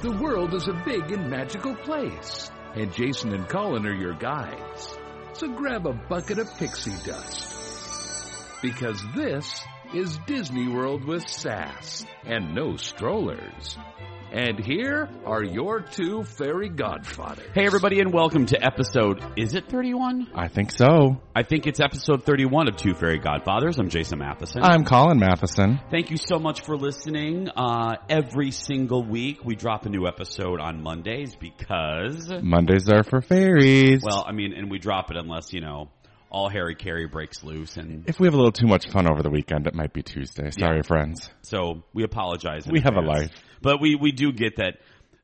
The world is a big and magical place, and Jason and Colin are your guides. So grab a bucket of pixie dust. Because this is Disney World with sass and no strollers. And here are your two fairy godfathers. Hey, everybody, and welcome to episode. Is it 31? I think so. I think it's episode 31 of Two Fairy Godfathers. I'm Jason Matheson. I'm Colin Matheson. Thank you so much for listening. Uh, every single week, we drop a new episode on Mondays because, Mondays are for fairies. well, I mean, and we drop it unless, you know, all Harry Carey breaks loose. And if we have a little too much fun over the weekend, it might be Tuesday. Sorry, Yeah. friends. so we apologize. We have a life. But we, we do get that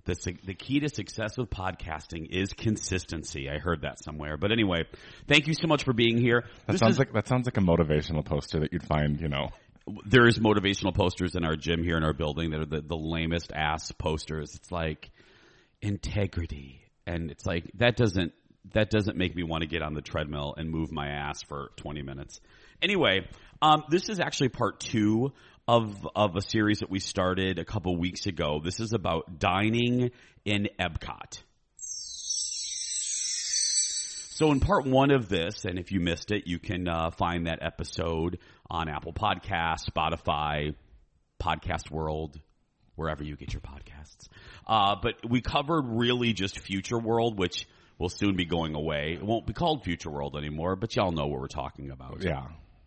the, the key to success with podcasting is consistency. I heard that somewhere. But anyway, thank you so much for being here. That This sounds is- like that sounds like a motivational poster that you'd find, you know. there's motivational posters in our gym here in our building that are the, the lamest ass posters. It's like integrity. And it's like that doesn't that doesn't make me want to get on the treadmill and move my ass for 20 minutes. Anyway, um, this is actually part two of of a series that we started a couple weeks ago. This is about dining in Epcot. So in part one of this, and if you missed it, you can uh, find that episode on Apple Podcasts, Spotify, Podcast World, wherever you get your podcasts. Uh, but we covered really just Future World, which will soon be going away. It won't be called Future World anymore, but y'all know what we're talking about. Yeah.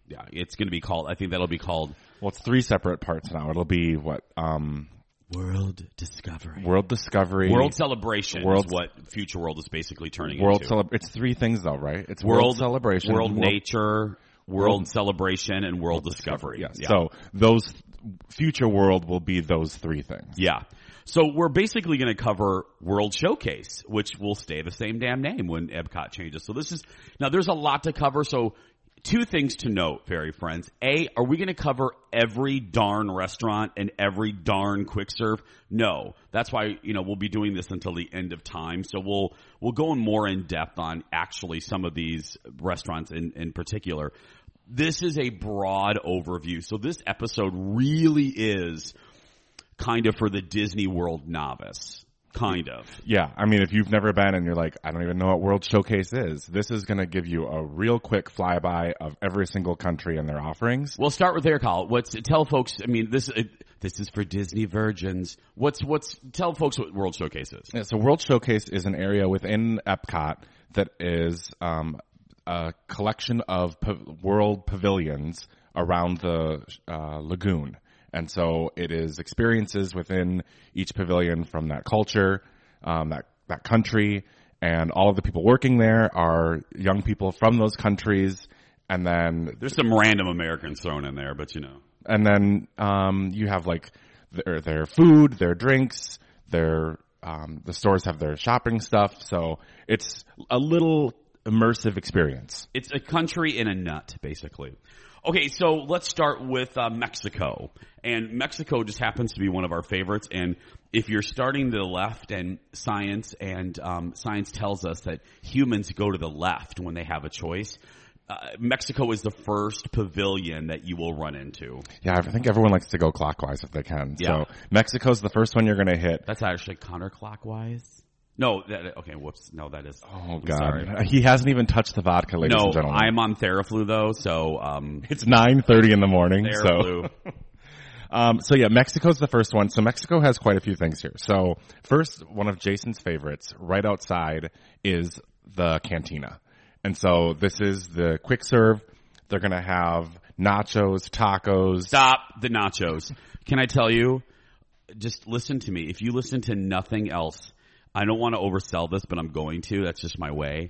Yeah, it's going to be called. I think that'll be called Well, it's three separate parts now. It'll be what um World Discovery. World Discovery, World Celebration World- is what Future World is basically turning World into. Celeb. It's three things though, right? It's World, World Celebration, World, Nature, World, World- Celebration, and World, Discovery. Yes. Yeah. So those future world will be those three things. yeah. So we're basically going to cover World Showcase, which will stay the same damn name when Epcot changes. So this is now there's a lot to cover. So two things to note, fairy friends. A, are we going to cover every darn restaurant and every darn quick serve? No. That's why, you know, we'll be doing this until the end of time. So we'll, we'll go in more in depth on actually some of these restaurants in, in particular. This is a broad overview. So this episode really is kind of for the Disney World novice. Kind of. Yeah, I mean, if you've never been and you're like, I don't even know what World Showcase is, this is going to give you a real quick flyby of every single country and their offerings. We'll start with there, Kyle. What's tell folks? I mean, this uh, this is for Disney virgins. What's what's tell folks what World Showcase is? Yeah, so World Showcase is an area within Epcot that is um, a collection of world pavilions around the uh, lagoon. And so it is experiences within each pavilion from that culture, um, that, that country, and all of the people working there are young people from those countries. And then There's some random Americans thrown in there, but you know. and then um, you have like their their food, their drinks, their um, the stores have their shopping stuff. So it's a little immersive experience. It's a country in a nut, basically. Okay, so let's start with uh, Mexico. And Mexico just happens to be one of our favorites. And if you're starting to the left and science and um, science tells us that humans go to the left when they have a choice, uh, Mexico is the first pavilion that you will run into. Yeah, I think everyone likes to go clockwise if they can. Yeah. So Mexico's the first one you're going to hit. That's actually counterclockwise. No, that, okay, whoops. No, that is. Oh I'm God, sorry. he hasn't even touched the vodka, ladies No, and gentlemen. I'm on Theraflu though, so um, it's nine thirty in the morning. So Um, so yeah, Mexico's the first one. So Mexico has quite a few things here. So first, one of Jason's favorites, right outside, is the cantina. And so this is the quick serve. They're gonna have nachos, tacos. Stop the nachos. Can I tell you? Just listen to me. If you listen to nothing else, I don't want to oversell this, but I'm going to. That's just my way.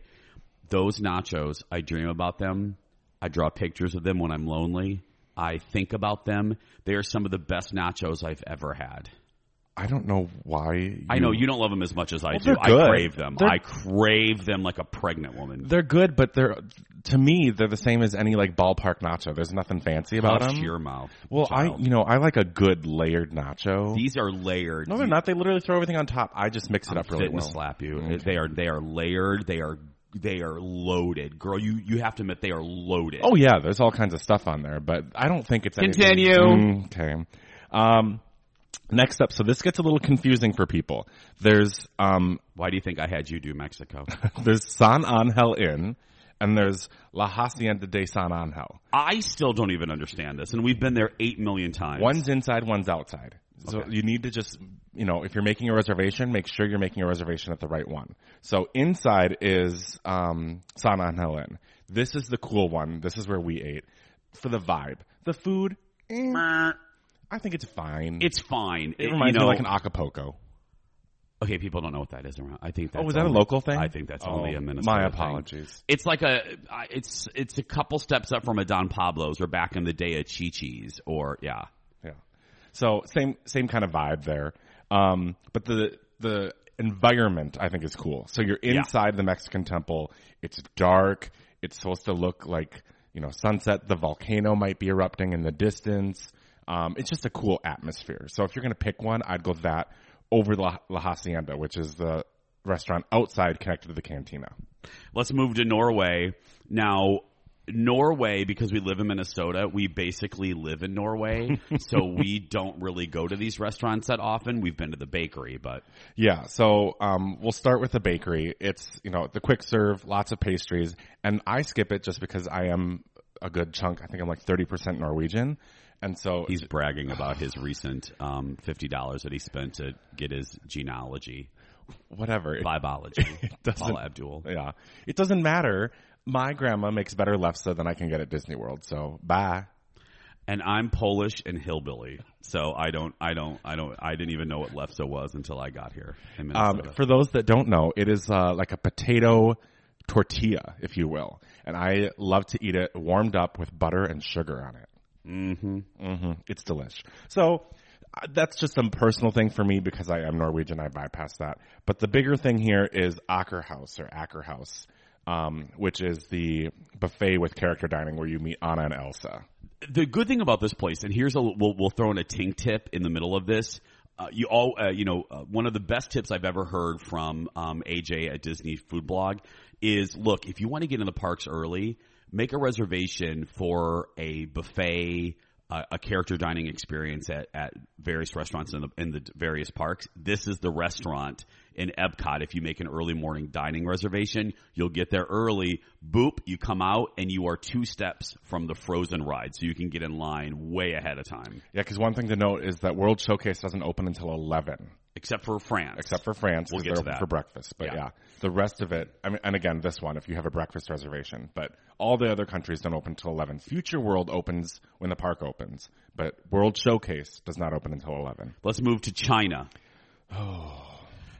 Those nachos, I dream about them. I draw pictures of them when I'm lonely. I think about them. They are some of the best nachos I've ever had. I don't know why. You, I know you don't love them as much as I Well, do. they're I crave them. They're- I crave them like a pregnant woman. They're good, but they're to me they're the same as any like ballpark nacho. There's nothing fancy about Hush them. your mouth. well, child. I you know I like a good layered nacho. these are layered. no, they're not. They literally throw everything on top. I just mix it I'm up really fitting to well. slap you. Okay. They are they are layered. They are they are loaded, girl. You you have to admit they are loaded. Oh yeah, there's all kinds of stuff on there, but I don't think it's Continue. Mm, okay. Um, Next up, so this gets a little confusing for people. There's um, Why do you think I had you do Mexico? there's San Angel Inn, and there's La Hacienda de San Angel. I still don't even understand this, and we've been there eight million times. One's inside, one's outside. So Okay. you need to just, you know, if you're making a reservation, make sure you're making a reservation at the right one. So inside is um, San Angel Inn. This is the cool one. This is where we ate for the vibe. The food, eh, I think it's fine. It's fine. it reminds you know, me of like an Acapulco. Okay, people don't know what that is around. I think that's Oh, was that a local thing? I think that's only Oh, a Minnesota. My thing. apologies. It's like a. it's it's a couple steps up from a Don Pablo's or back in the day a Chi Chi's or yeah. Yeah. So same same kind of vibe there. Um, but the the environment I think is cool. So you're Yeah. inside the Mexican temple. It's dark. It's supposed to look like you know sunset. The volcano might be erupting in the distance. Um, it's just a cool atmosphere. So if you're going to pick one, I'd go that over La, La Hacienda, which is the restaurant outside connected to the cantina. Let's move to Norway now. Norway, because we live in Minnesota, we basically live in Norway, so we don't really go to these restaurants that often. We've been to the bakery, but Yeah, so um, we'll start with the bakery. It's you know the quick serve, lots of pastries, and I skip it just because I am a good chunk. I think I'm like thirty percent Norwegian, and so he's bragging about his recent um, fifty dollars that he spent to get his genealogy, whatever. Doesn't- Paula Abdul. yeah, it doesn't matter. My grandma makes better lefse than I can get at Disney World. So bye. and I'm Polish and hillbilly, so I don't, I don't, I don't, I didn't even know what lefse was until I got here Um, for those that don't know, it is uh, like a potato tortilla, if you will, and I love to eat it warmed up with butter and sugar on it. Mm-hmm. Mm-hmm. It's delish. So uh, that's just some personal thing for me because I am Norwegian. I bypass that. But the bigger thing here is Akershus or Akershus, um, which is the buffet with character dining where you meet Anna and Elsa. the good thing about this place, and here's a we'll, we'll throw in a tink tip in the middle of this. Uh, you all, uh, you know, uh, one of the best tips I've ever heard from um, AJ at Disney Food Blog is: look, if you want to get in the parks early, make a reservation for a buffet, uh, a character dining experience at, at various restaurants in the in the various parks. This is the restaurant in Epcot. If you make an early morning dining reservation, you'll get there early. Boop, you come out and you are two steps from the Frozen ride, so you can get in line way ahead of time. Yeah, because one thing to note is that World Showcase doesn't open until 11, Except for France. except for France We'll get they're to open that. for breakfast. But Yeah. yeah. the rest of it, I mean, and again, this one, if you have a breakfast reservation, but all the other countries don't open until 11. Future World opens when the park opens, but World Showcase does not open until 11. Let's move to China. Oh.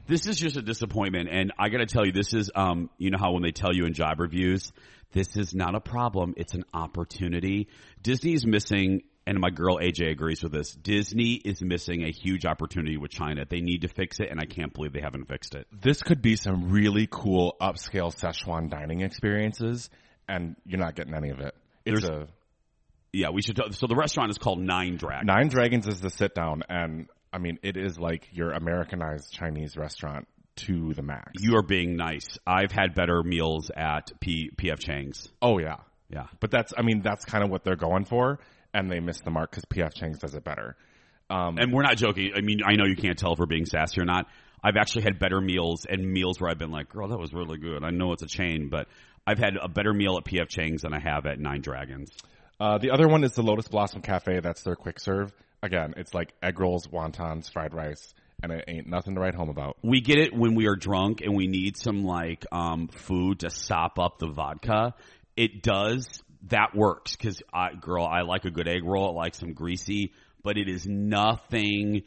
This is just a disappointment, and I got to tell you, this is, um, you know how when they tell you in job reviews, this is not a problem; it's an opportunity. Disney's missing, and my girl AJ agrees with this. Disney is missing a huge opportunity with China. They need to fix it, and I can't believe they haven't fixed it. this could be some really cool upscale Szechuan dining experiences, and you're not getting any of it. It's There's- a Yeah, we should. So the restaurant is called Nine Dragons. Nine Dragons is the sit down, and I mean it is like your Americanized Chinese restaurant to the max. You are being nice. I've had better meals at P, PF Chang's. oh yeah, Yeah. but that's I mean that's kind of what they're going for, and they missed the mark because PF Chang's does it better. Um, And we're not joking. I mean, I know you can't tell if we're being sassy or not. I've actually had better meals and meals where I've been like, girl, that was really good. I know it's a chain, but I've had a better meal at PF Chang's than I have at Nine Dragons. uh, the other one is the Lotus Blossom Cafe. That's their quick serve. Again, it's like egg rolls, wontons, fried rice, and it ain't nothing to write home about. We get it when we are drunk and we need some like um, food to sop up the vodka. It does. That works because I, girl, I like a good egg roll. I like some greasy, but it is nothing.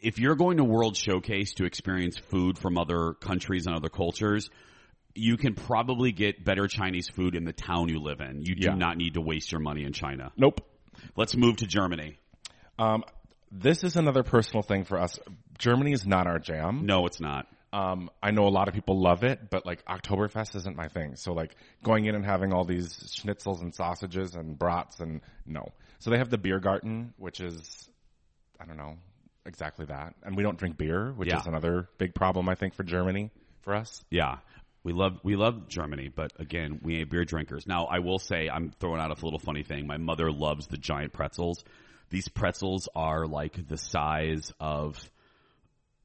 If you're going to World Showcase to experience food from other countries and other cultures, you can probably get better Chinese food in the town you live in. You do Yeah. not need to waste your money in China. Nope. Let's move to Germany. Um, this is another personal thing for us. Germany is not our jam. No, it's not. Um, I know a lot of people love it, but like Oktoberfest isn't my thing. So like going in and having all these schnitzels and sausages and brats and no. So they have the beer garden, which is, I don't know, exactly that. And we don't drink beer, which Yeah. is another big problem I think for Germany for us. Yeah. We love we love Germany, but again, we ain't beer drinkers. Now, I will say I'm throwing out a little funny thing. My mother loves the giant pretzels. These pretzels are like the size of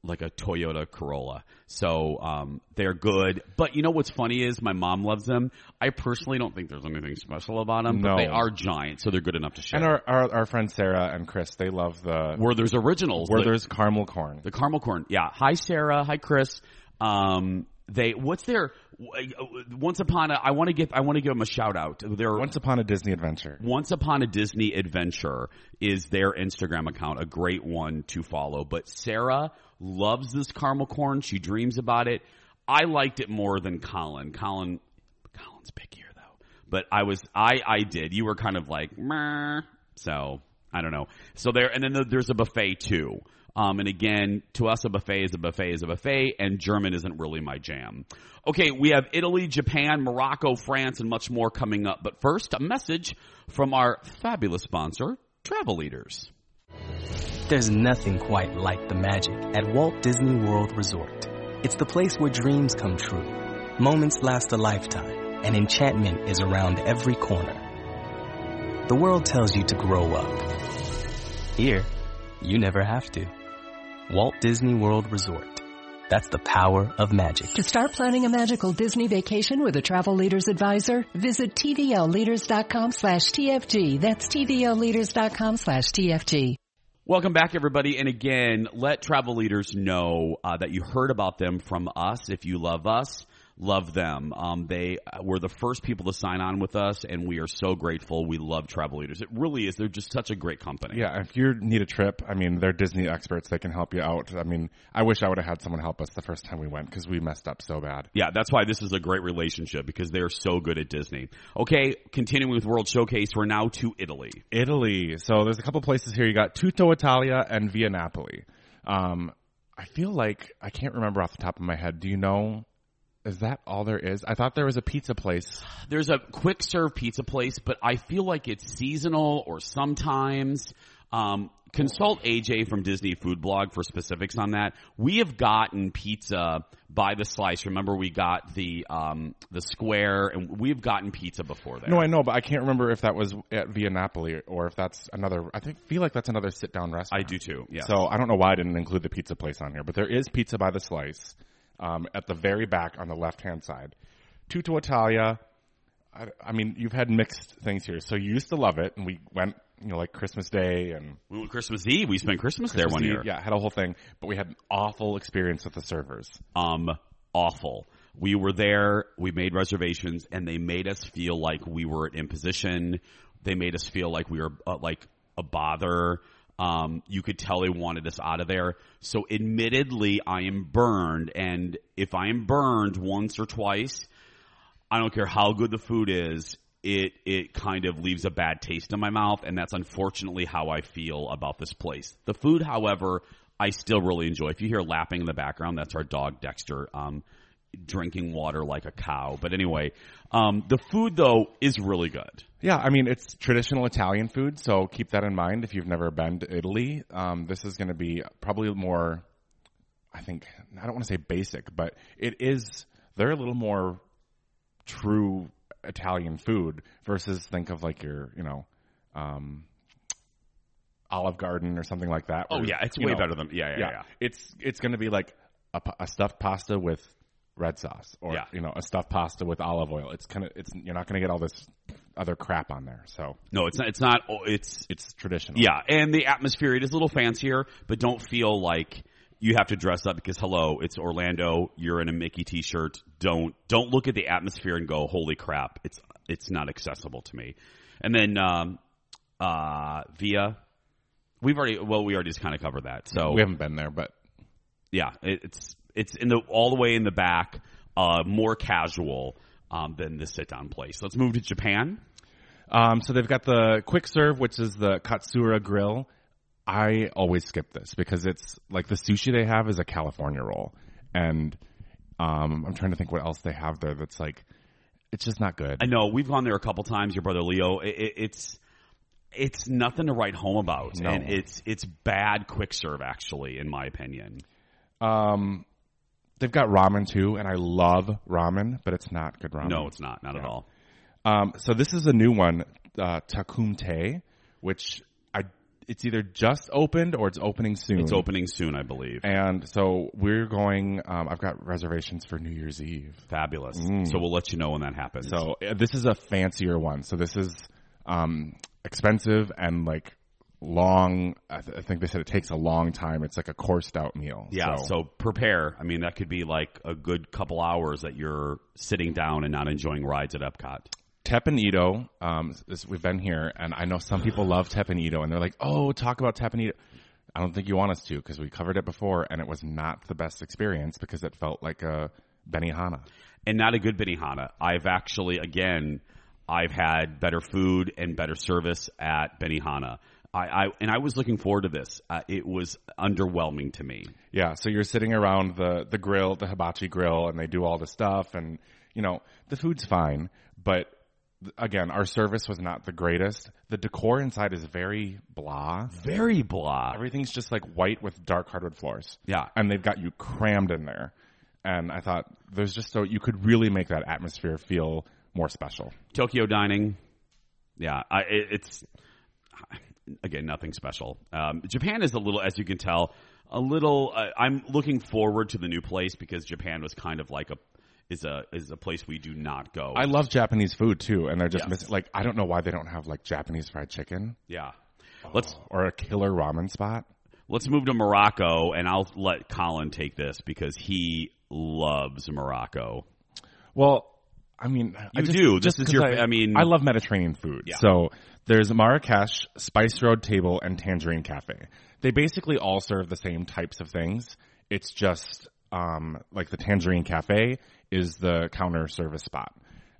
like a Toyota Corolla. So um, they're good. But you know what's funny is my mom loves them. I personally don't think there's anything special about them, No. but they are giant, so they're good enough to share. And our, our our friend Sarah and Chris, they love the Werther's originals. the- Werther's caramel corn. The caramel corn. Yeah. Hi, Sarah. Hi, Chris. Um, they, what's their, once upon a, I want to give, I want to give them a shout out. Their, Once upon a Disney adventure. once Upon a Disney Adventure is their Instagram account, a great one to follow. But Sarah loves this caramel corn. She dreams about it. I liked it more than Colin. Colin, Colin's pickier though. But I was, I, I did. You were kind of like, Meh. so I don't know. So there, and then the, there's a buffet too. Um, and again, to us, a buffet is a buffet is a buffet, and German isn't really my jam. Okay, we have Italy, Japan, Morocco, France, and much more coming up. But first, a message from our fabulous sponsor, Travel Leaders. There's nothing quite like the magic at Walt Disney World Resort. It's the place where dreams come true, moments last a lifetime, and enchantment is around every corner. The world tells you to grow up. Here, you never have to. Walt Disney World Resort. That's the power of magic. To start planning a magical Disney vacation with a travel leaders advisor, visit tvlleaders.com slash TFG. That's tvlleaders.com slash TFG. Welcome back, everybody. And again, let travel leaders know uh, that you heard about them from us. If you love us, love them. Um, they were the first people to sign on with us, and we are so grateful. We love travel leaders. It really is. They're just such a great company. Yeah, if you need a trip, I mean, they're Disney experts. They can help you out. I mean, I wish I would have had someone help us the first time we went because we messed up so bad. Yeah, that's why this is a great relationship because they're so good at Disney. Okay, continuing with World Showcase, we're now to Italy. Italy. So there's a couple places here. You got Tutto Italia and Via Napoli. Um, I feel like I can't remember off the top of my head. Do you know? Is that all there is? I thought there was a pizza place. There's a quick serve pizza place, but I feel like it's seasonal or sometimes. Um, consult AJ from Disney Food Blog for specifics on that. We have gotten pizza by the slice. Remember, we got the um, the square, and we've gotten pizza before there. No, I know, but I can't remember if that was at Via Napoli or if that's another. I think feel like that's another sit down restaurant. I do too. Yeah. So I don't know why I didn't include the pizza place on here, but there is pizza by the slice um, at the very back on the left hand side. Tutto Italia. I, I mean, you've had mixed things here. So you used to love it, and we went, you know, like Christmas Day and we went Christmas Eve. We spent Christmas, there one Christmas year. Yeah, had a whole thing, but we had an awful experience with the servers. um, awful. We were there, we made reservations, and they made us feel like we were at imposition. They made us feel like we were uh, like a bother. Um, you could tell they wanted us out of there. So admittedly, I am burned, and if I am burned once or twice, I don't care how good the food is. It it kind of leaves a bad taste in my mouth, and that's unfortunately how I feel about this place. The food, however, I still really enjoy. If you hear lapping in the background, that's our dog Dexter, um, drinking water like a cow. But anyway, um, the food though is really good. Yeah, I mean it's traditional Italian food, so keep that in mind if you've never been to Italy. Um, this is going to be probably more. I think I don't want to say basic, but it is. They're a little more true Italian food versus think of like your you know. Um, Olive Garden or something like that. Oh yeah, it's way know, better than yeah yeah yeah. It's it's going to be like a, a stuffed pasta with red sauce, or Yeah. you know, a stuffed pasta with olive oil. It's kind of it's you're not going to get all this other crap on there. So No, it's not. It's not. oh, It's it's traditional. Yeah, and the atmosphere it is a little fancier, but don't feel like you have to dress up because hello, it's Orlando. You're in a Mickey t-shirt. Don't don't look at the atmosphere and go, holy crap! It's it's not accessible to me. And then um, uh, Via, we've already well, we already just kind of covered that. So we haven't been there, but yeah, it, it's it's in the all the way in the back, uh, more casual um, than the sit down place. Let's move to Japan. um, so they've got the quick serve, which is the Katsura grill. I always skip this because it's like the sushi they have is a California roll, and um, I'm trying to think what else they have there that's like it's just not good. I know we've gone there a couple times. Your brother Leo, it, it, it's it's nothing to write home about, No. and it's it's bad quick serve actually, in my opinion. Um, they've got ramen too, and I love ramen, but it's not good ramen. No, it's not, not at all. Um, so this is a new one, uh, Takumi-Tei, which I it's either just opened or it's opening soon. It's opening soon, I believe. And so we're going. Um, I've got reservations for New Year's Eve. Fabulous. So we'll let you know when that happens. So uh, this is a fancier one. So this is um, expensive and like long. I, th- I think they said it takes a long time. It's like a coursed out meal. yeah, so prepare. I mean, that could be like a good couple hours that you're sitting down and not enjoying rides at Epcot. Teppan Edo, um, this, we've been here, and I know some people love Teppan Edo, and they're like, "Oh, talk about Teppan Edo." I don't think you want us to because we covered it before, and it was not the best experience because it felt like a Benihana. and not a good Benihana. I've actually, again, I've had better food and better service at Benihana. I, I and I was looking forward to this. Uh, it was underwhelming to me. Yeah, so you're sitting around the the grill, the hibachi grill, and they do all the stuff, and you know the food's fine, but again, our service was not the greatest. The decor inside is very blah. Very blah. Everything's just like white with dark hardwood floors. Yeah. and they've got you crammed in there. And I thought there's just so you could really make that atmosphere feel more special. Tokyo dining. Yeah, I, it, it's again nothing special. Um, Japan is a little, as you can tell, a little. Uh, I'm looking forward to the new place because Japan was kind of like a is a is a place we do not go. I love Japanese food too, and they're just Yes. missing. Like I don't know why they don't have like Japanese fried chicken yeah. Let's or a killer ramen spot. let's move to Morocco, and I'll let Colin take this because he loves Morocco. Well, I mean, I just, do. This just is 'cause your- I, I mean- I love Mediterranean food. Yeah. So there's Marrakesh, Spice Road Table, and Tangerine Cafe. They basically all serve the same types of things. It's just um, like the Tangerine Cafe is the counter service spot,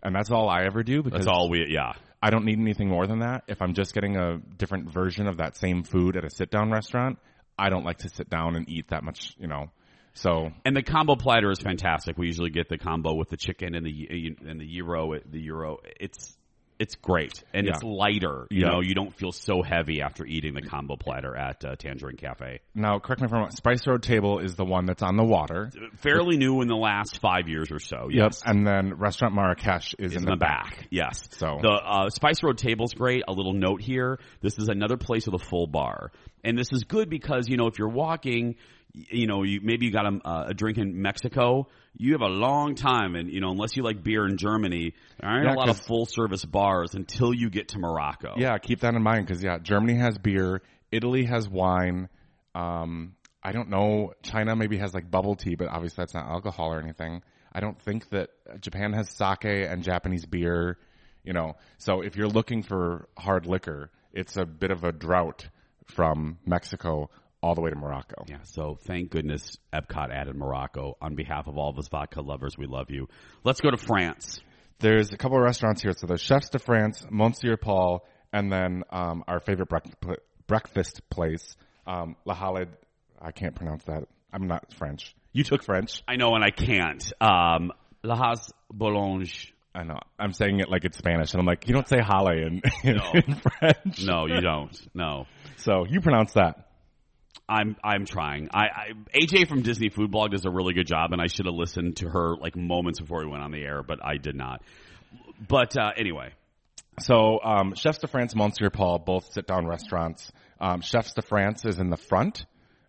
and that's all I ever do because That's all we. Yeah. I don't need anything more than that. If I'm just getting a different version of that same food at a sit down restaurant, I don't like to sit down and eat that much. You know, so And the combo platter is fantastic. We usually get the combo with the chicken and the and the euro. The euro, it's it's great and it's lighter. You Yeah. know, you don't feel so heavy after eating the combo platter at uh, Tangerine Cafe. now correct me if I'm wrong. Spice Road Table is the one that's on the water. Fairly new in the last five years or so. Yes. Yep. And then Restaurant Marrakesh is, is in the back. Yes. So- the uh, Spice Road table's great. A little note here: this is another place with a full bar, and this is good because you know if you're walking, you know, you maybe you got a, uh, a drink in Mexico, you have a long time, and you know unless you like beer in Germany, there aren't Yeah, a lot of full service bars until you get to Morocco. Yeah, keep that in mind because yeah, Germany has beer, Italy has wine. Um, I don't know. China maybe has like bubble tea, but obviously that's not alcohol or anything. I don't think that Japan has sake and Japanese beer. You know, so if you're looking for hard liquor, it's a bit of a drought from Mexico all the way to Morocco. Yeah, so thank goodness Epcot added Morocco. On behalf of all of us vodka lovers, we love you. Let's go to France. There's a couple of restaurants here. So there's Chefs de France, Monsieur Paul, and then um, our favorite breakfast place, um, La Haled. I can't pronounce that. I'm not French. You took French. I know, and I can't. Um, La Haze Boulange. I know. I'm saying it like it's Spanish, and I'm like, you don't say Hale in, in, No. in French. No, you don't. No. So you pronounce that. I'm I'm trying. I, I AJ from Disney Food Blog does a really good job, and I should have listened to her like moments before we went on the air, but I did not. But uh, anyway, So um, Chefs de France, Monsieur Paul, both sit-down restaurants. Um, Chefs de France is in the front.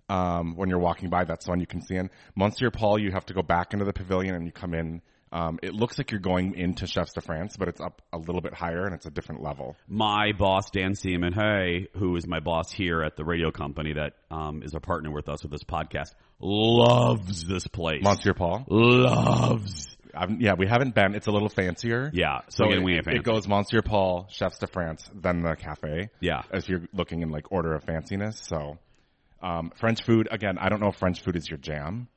Um, when you're walking by, that's the one you can see in. Monsieur Paul, you have to go back into the pavilion and you come in. Um, it looks like you're going into Chefs de France, but it's up a little bit higher and it's a different level. my boss Dan Seaman, hey, who is my boss here at the radio company that um, is a partner with us with this podcast, loves this place. Monsieur Paul, loves. um, yeah, we haven't been. It's a little fancier. Yeah, so, So again, it, it goes Monsieur Paul, Chefs de France, then the cafe. Yeah. As you're looking in like order of fanciness. So, um, French food, again, I don't know if French food is your jam.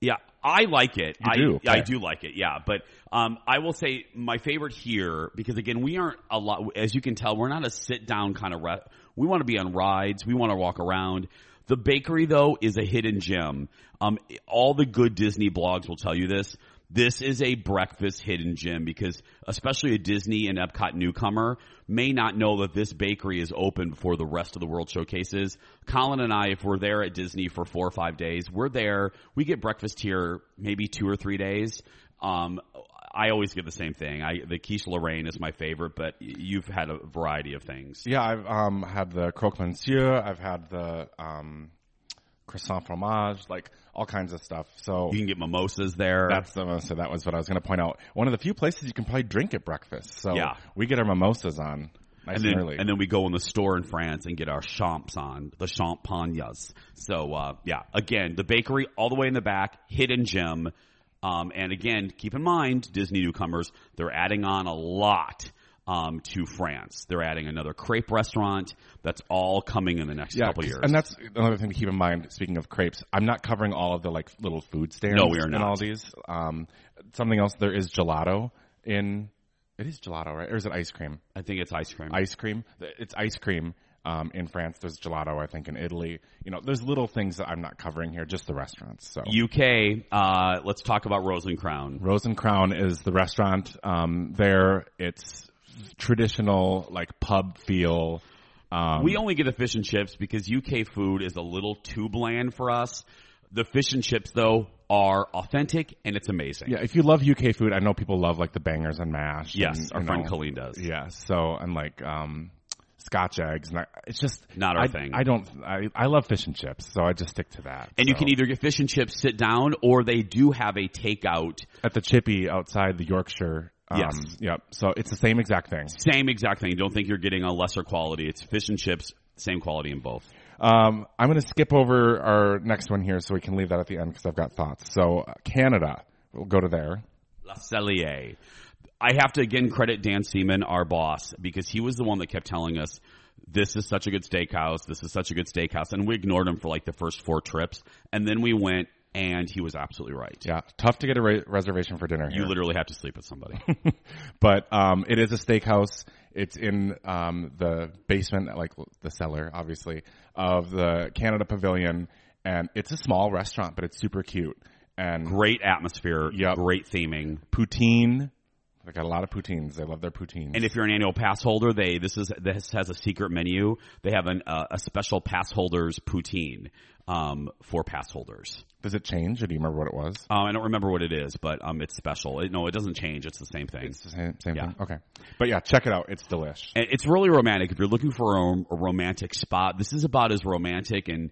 Yeah, I like it. You I do? I do like it. Yeah, but um, I will say my favorite here because again, we aren't a lot. As you can tell, we're not a sit down kind of. Re- we want to be on rides. We want to walk around. The bakery though is a hidden gem. Um, all the good Disney blogs will tell you this. This is a breakfast hidden gem because especially a Disney and Epcot newcomer may not know that this bakery is open before the rest of the world showcases. Colin and I, if we're there at Disney for four or five days, we're there. We get breakfast here maybe two or three days. Um, I always get the same thing. I the quiche Lorraine is my favorite, but you've had a variety of things. Yeah, I've um, had the croque monsieur. I've had the um, croissant fromage, like all kinds of stuff. So You can get mimosas there. that's the so that was what I was going to point out. One of the few places you can probably drink at breakfast. So Yeah. we get our mimosas on nice and and, then, early. and then we go in the store in France and get our champs on, the champagnes. So, uh, yeah, again, the bakery all the way in the back, hidden gem. Um, and again, keep in mind, Disney newcomers, they're adding on a lot, um, to France. They're adding another crepe restaurant. That's all coming in the next yeah, couple years. and that's another thing to keep in mind. Speaking of crepes, I'm not covering all of the like little food stands. No, we are in not. all these. Um, something else. There is gelato in. It is gelato, right? Or is it ice cream? I think it's ice cream. ice cream. It's ice cream um, in France. There's gelato, I think, in Italy. You know, there's little things that I'm not covering here, just the restaurants. So UK, uh, let's talk about Rose and Crown. Rose and Crown is the restaurant um, there. It's traditional, like pub feel. Um, We only get the fish and chips because UK food is a little too bland for us. The fish and chips, though, are authentic and it's amazing. yeah, if you love UK food, I know people love like the bangers and mash. Yes, and, our friend know, Colleen does. Yeah, so and like um, Scotch eggs, and I, it's just Not our I, thing. I don't. I, I love fish and chips, so I just stick to that. And you can either get fish and chips sit down or they do have a takeout. at the Chippy outside the Yorkshire. Um, Yes. Yep. So it's the same exact thing. Same exact thing. Don't think you're getting a lesser quality. It's fish and chips, same quality in both. Um, I'm going to skip over our next one here so we can leave that at the end because I've got thoughts. So uh, Canada, we'll go to there. Le Cellier. I have to again credit Dan Seaman, our boss, because he was the one that kept telling us this is such a good steakhouse, this is such a good steakhouse, and we ignored him for like the first four trips, and then we went, and he was absolutely right. Yeah, tough to get a re- reservation for dinner You here, literally have to sleep with somebody. but um, it is a steakhouse. It's in um, the basement, like the cellar, obviously, of the Canada Pavilion, and it's a small restaurant, but it's super cute and great atmosphere, Yep. great theming. poutine. They got a lot of poutines. They love their poutines. And if you're an annual pass holder, they this is this has a secret menu. They have an, uh, a special pass holders poutine um, for pass holders. does it change? Or do you remember what it was? Um, I don't remember what it is, but um, it's special. It, no, it doesn't change. It's the same thing. It's the same, same Yeah. thing. Okay, but yeah, check it out. It's delish. And it's really romantic. If you're looking for a, a romantic spot, this is about as romantic and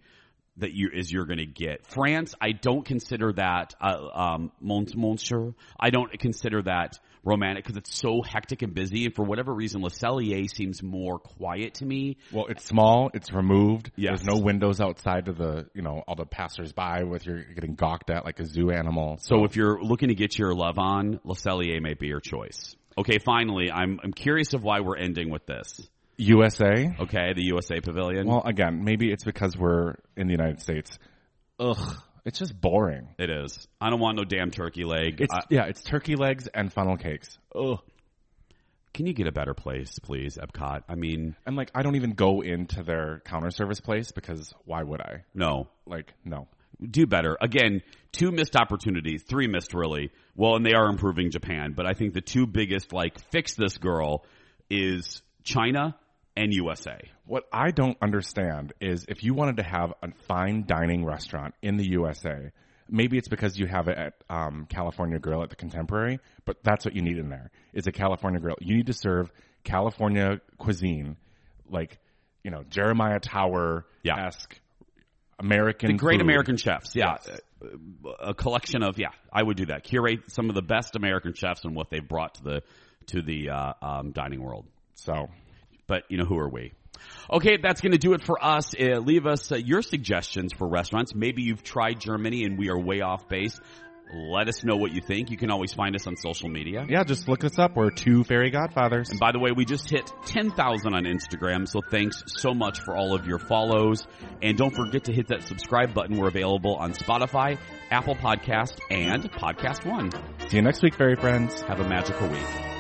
that you as you're going to get. France, I don't consider that uh, um, Mont Monsieur. I don't consider that romantic because it's so hectic and busy. And for whatever reason, Le Cellier seems more quiet to me. Well, it's small. It's removed. Yes. There's no windows outside to the, you know, all the passersby with you're getting gawked at like a zoo animal. So if you're looking to get your love on, Le Cellier may be your choice. Okay, finally, I'm I'm curious of why we're ending with this. USA. Okay, the USA Pavilion. Well, again, maybe it's because we're in the United States. Ugh, it's just boring. it is. I don't want no damn turkey leg. It's I- yeah, it's turkey legs and funnel cakes. Ugh. can you get a better place, please, Epcot? I mean, And like, I don't even go into their counter service place because why would I? no. Like, no. Do better. Again, two missed opportunities, three missed really. Well, and they are improving Japan, but I think the two biggest like fix this girl is China and USA. What I don't understand is if you wanted to have a fine dining restaurant in the USA, maybe it's because you have it at um, California Grill at the Contemporary, but that's what you need in there is a California Grill. You need to serve California cuisine, like you know Jeremiah Tower esque American, The great food. American chefs, yeah. A collection of yeah, I would do that. Curate some of the best American chefs and what they've brought to the to the uh, um, dining world. So But you know who are we? Okay, that's going to do it for us. Uh, leave us uh, your suggestions for restaurants. Maybe you've tried Germany and we are way off base. Let us know what you think. You can always find us on social media. yeah, just look us up. We're two fairy godfathers. And by the way, we just hit 10,000 on Instagram, so thanks so much for all of your follows. And don't forget to hit that subscribe button. We're available on Spotify, Apple Podcast, and Podcast One. See you next week, fairy friends. Have a magical week.